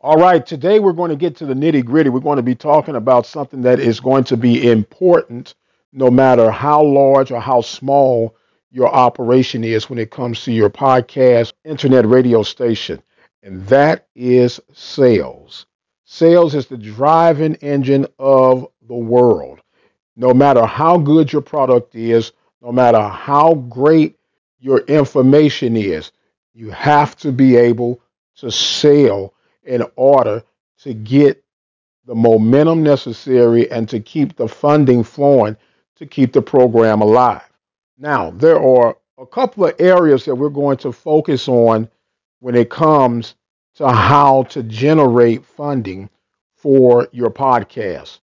All right, today we're going to get to the nitty gritty. We're going to be talking about something that is going to be important no matter how large or how small your operation is when it comes to your podcast, internet radio station, and that is sales. Sales is the driving engine of the world. No matter how good your product is, no matter how great your information is, you have to be able to sell in order to get the momentum necessary and to keep the funding flowing to keep the program alive. Now, there are a couple of areas that we're going to focus on when it comes to how to generate funding for your podcast.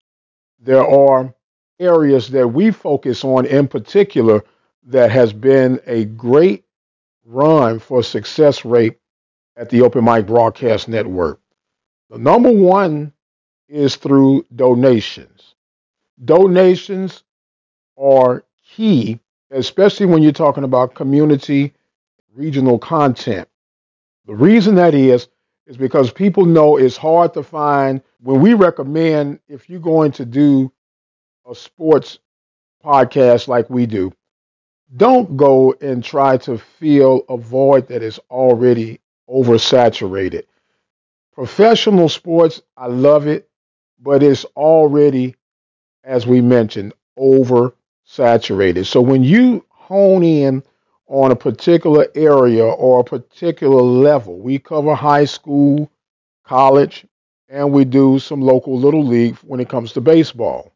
There are areas that we focus on in particular that has been a great run for success rate at the Open Mic Broadcast Network. The number one is through donations. Donations are key, especially when you're talking about community regional content. The reason that is, is because people know it's hard to find when we recommend if you're going to do a sports podcast like we do, don't go and try to fill a void that is already oversaturated. Professional sports, I love it, but it's already, as we mentioned, oversaturated. So when you hone in on a particular area or a particular level, we cover high school, college, and we do some local little league when it comes to baseball.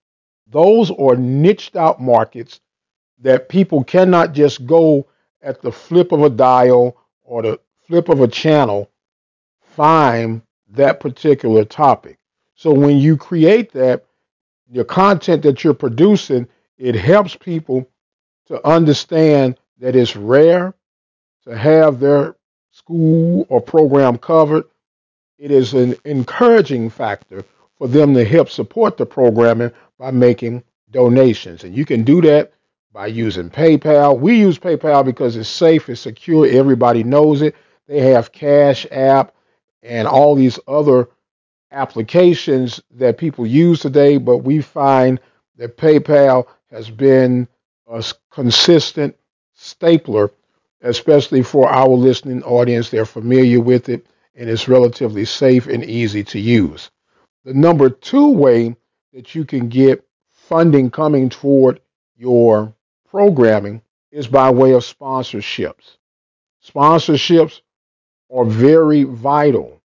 Those are niched out markets that people cannot just go at the flip of a dial or the flip of a channel find that particular topic. So when you create that, your content that you're producing, it helps people to understand that it's rare to have their school or program covered. It is an encouraging factor for them to help support the programming by making donations. And you can do that by using PayPal. We use PayPal because it's safe, it's secure, everybody knows it. They have Cash App and all these other applications that people use today, but we find that PayPal has been a consistent stapler, especially for our listening audience. They're familiar with it and it's relatively safe and easy to use. The number two way that you can get funding coming toward your programming is by way of sponsorships. Sponsorships are very vital,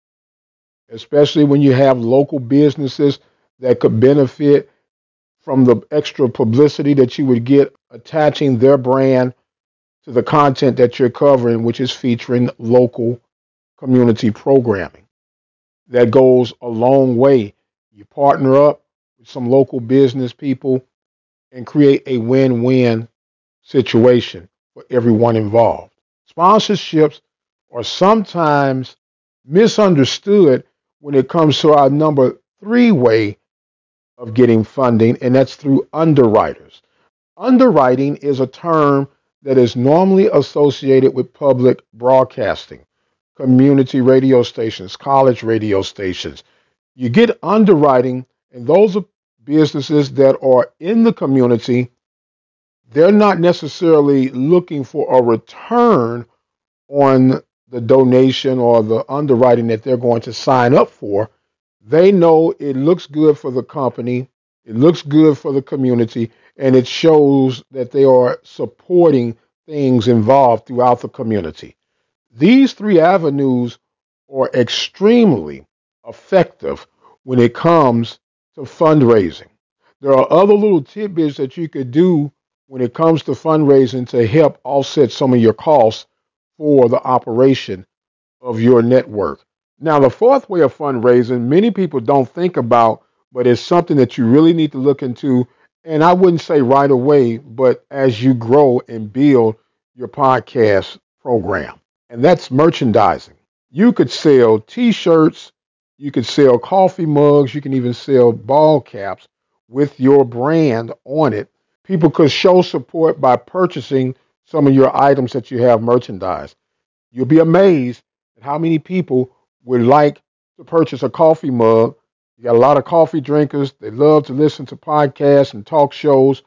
especially when you have local businesses that could benefit from the extra publicity that you would get attaching their brand to the content that you're covering, which is featuring local community programming. That goes a long way. You partner up with some local business people and create a win win situation for everyone involved. Sponsorships are sometimes misunderstood when it comes to our number three way of getting funding, and that's through underwriters. Underwriting is a term that is normally associated with public broadcasting, community radio stations, college radio stations. You get underwriting, and those are businesses that are in the community. They're not necessarily looking for a return on the donation or the underwriting that they're going to sign up for. They know it looks good for the company, it looks good for the community, and it shows that they are supporting things involved throughout the community. These three avenues are extremely effective when it comes to fundraising. There are other little tidbits that you could do when it comes to fundraising to help offset some of your costs for the operation of your network. Now, the fourth way of fundraising, many people don't think about, but it's something that you really need to look into. And I wouldn't say right away, but as you grow and build your podcast program, and that's merchandising. You could sell t shirts, you could sell coffee mugs, you can even sell ball caps with your brand on it. People could show support by purchasing some of your items that you have merchandise. You'll be amazed at how many people would like to purchase a coffee mug. You got a lot of coffee drinkers. They love to listen to podcasts and talk shows.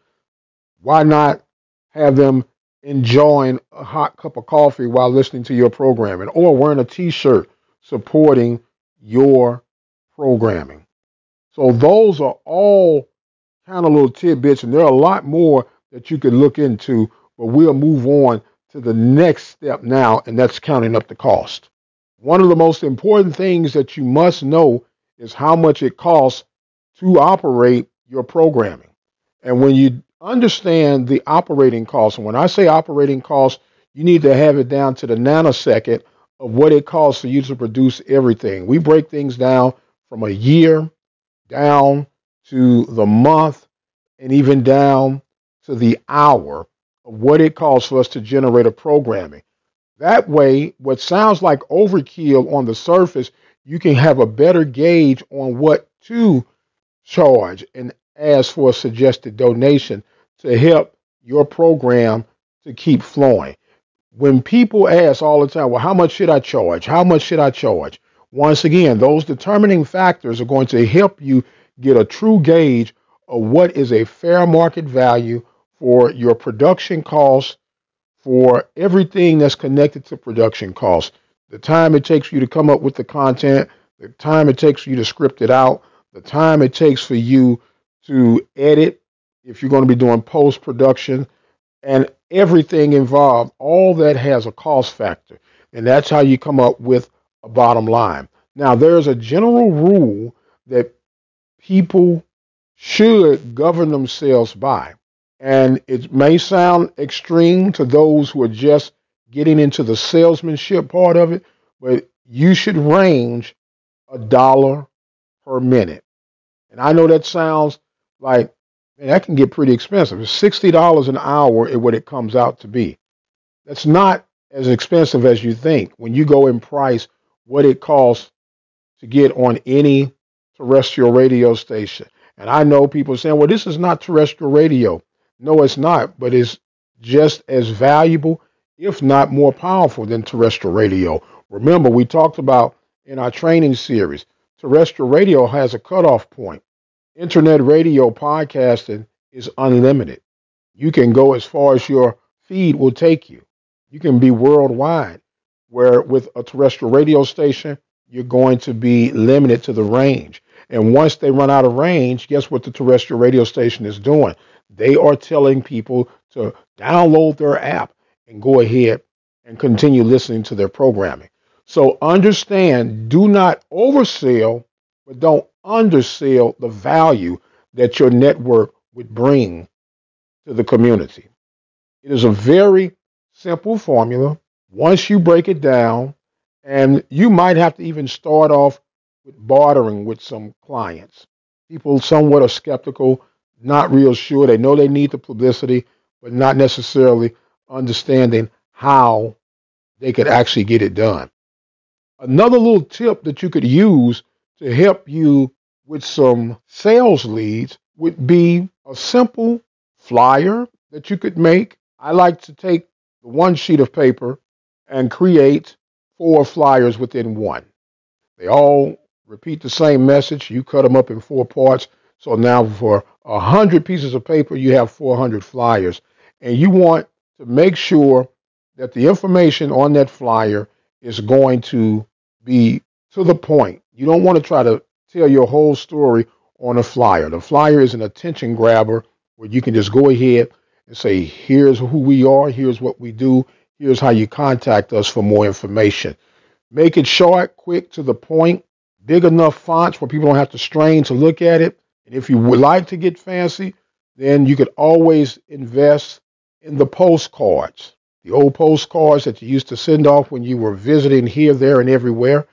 Why not have them enjoying a hot cup of coffee while listening to your programming or wearing a t shirt supporting your programming? So, those are all kind of little tidbits, and there are a lot more that you could look into, but we'll move on to the next step now, and that's counting up the cost. One of the most important things that you must know is how much it costs to operate your programming. And when you understand the operating costs, and when I say operating costs, you need to have it down to the nanosecond of what it costs for you to produce everything. We break things down from a year down to the month and even down to the hour what it costs for us to generate a programming. That way, what sounds like overkill on the surface, you can have a better gauge on what to charge and ask for a suggested donation to help your program to keep flowing. When people ask all the time, well, how much should I charge? How much should I charge? Once again, those determining factors are going to help you get a true gauge of what is a fair market value for your production costs, for everything that's connected to production costs. The time it takes you to come up with the content, the time it takes for you to script it out, the time it takes for you to edit, if you're going to be doing post production, and everything involved, all that has a cost factor. And that's how you come up with a bottom line. Now, there's a general rule that people should govern themselves by. And it may sound extreme to those who are just getting into the salesmanship part of it, but you should range a dollar per minute. And I know that sounds like man, that can get pretty expensive. It's sixty dollars an hour is what it comes out to be. That's not as expensive as you think when you go and price what it costs to get on any terrestrial radio station. And I know people saying, well, this is not terrestrial radio. No, it's not, but it's just as valuable, if not more powerful, than terrestrial radio. Remember, we talked about in our training series, terrestrial radio has a cutoff point. Internet radio podcasting is unlimited. You can go as far as your feed will take you. You can be worldwide, where with a terrestrial radio station, you're going to be limited to the range. And once they run out of range, guess what the terrestrial radio station is doing? They are telling people to download their app and go ahead and continue listening to their programming. So understand, do not oversell, but don't undersell the value that your network would bring to the community. It is a very simple formula. Once you break it down, and you might have to even start off with bartering with some clients. People somewhat are skeptical, not real sure. They know they need the publicity, but not necessarily understanding how they could actually get it done. Another little tip that you could use to help you with some sales leads would be a simple flyer that you could make. I like to take the one sheet of paper and create four flyers within one. They all repeat the same message. You cut them up in four parts. So now for a hundred pieces of paper, you have 400 flyers, and you want to make sure that the information on that flyer is going to be to the point. You don't want to try to tell your whole story on a flyer. The flyer is an attention grabber where you can just go ahead and say, here's who we are, here's what we do, Here's how you contact us for more information. Make it short, quick, to the point, big enough fonts where people don't have to strain to look at it. And if you would like to get fancy, then you could always invest in the postcards, the old postcards that you used to send off when you were visiting here, there, and everywhere.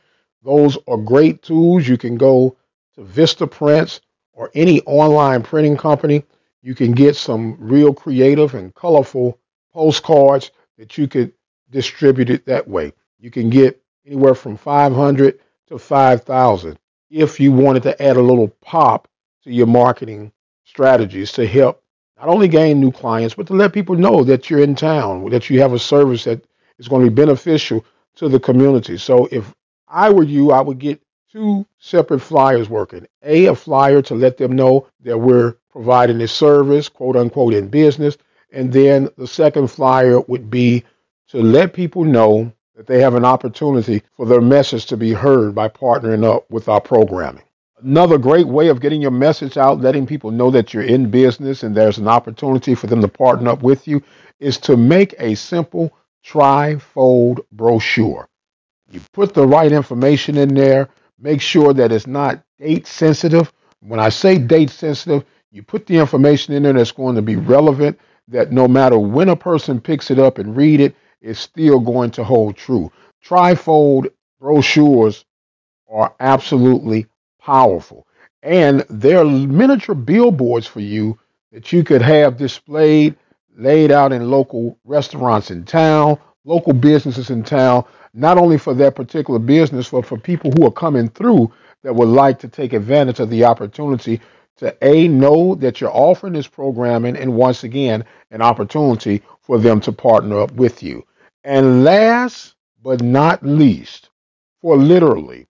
Those are great tools. You can go to Vista Prints or any online printing company. You can get some real creative and colorful postcards that you could distribute it that way. You can get anywhere from 500 to 5,000 if you wanted to add a little pop to your marketing strategies to help not only gain new clients, but to let people know that you're in town, that you have a service that is going to be beneficial to the community. So if I were you, I would get two separate flyers working. A, a flyer to let them know that we're providing this service, quote unquote, in business. And then the second flyer would be to let people know that they have an opportunity for their message to be heard by partnering up with our programming. Another great way of getting your message out, letting people know that you're in business and there's an opportunity for them to partner up with you, is to make a simple tri-fold brochure. You put the right information in there, make sure that it's not date sensitive. When I say date sensitive, you put the information in there that's going to be relevant, that no matter when a person picks it up and read it, it's still going to hold true. Trifold brochures are absolutely powerful. And they're miniature billboards for you that you could have displayed, laid out in local restaurants in town, local businesses in town, not only for that particular business, but for people who are coming through that would like to take advantage of the opportunity to A, know that you're offering this programming, and once again, an opportunity for them to partner up with you. And last but not least, for literally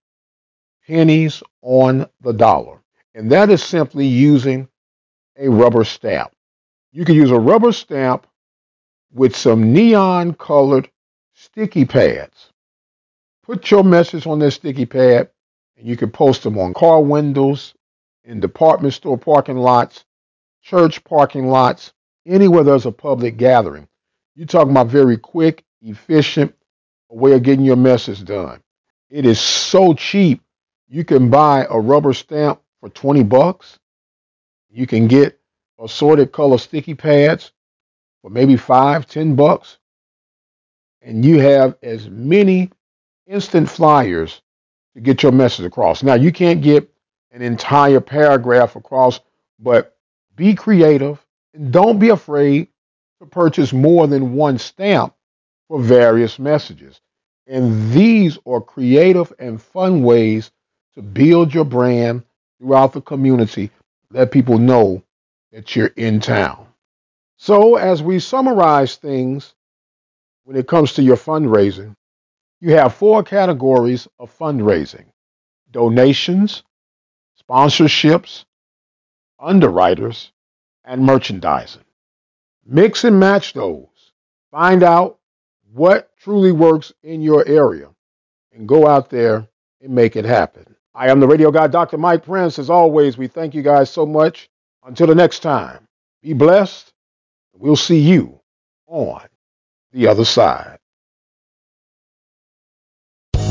pennies on the dollar. And that is simply using a rubber stamp. You can use a rubber stamp with some neon colored sticky pads. Put your message on this sticky pad and you can post them on car windows, in department store parking lots, church parking lots, anywhere there's a public gathering. You're talking about very quick, efficient way of getting your message done. It is so cheap. You can buy a rubber stamp for 20 bucks. You can get assorted color sticky pads for maybe five, ten bucks. And you have as many instant flyers to get your message across. Now, you can't get an entire paragraph across, but be creative and don't be afraid to purchase more than one stamp for various messages. And these are creative and fun ways to build your brand throughout the community. Let people know that you're in town. So, as we summarize things when it comes to your fundraising, you have four categories of fundraising donations, sponsorships, underwriters, and merchandising. Mix and match those. Find out what truly works in your area and go out there and make it happen. I am the radio guy, Dr. Mike Prince. As always, we thank you guys so much. Until the next time, be blessed. We'll see you on the other side.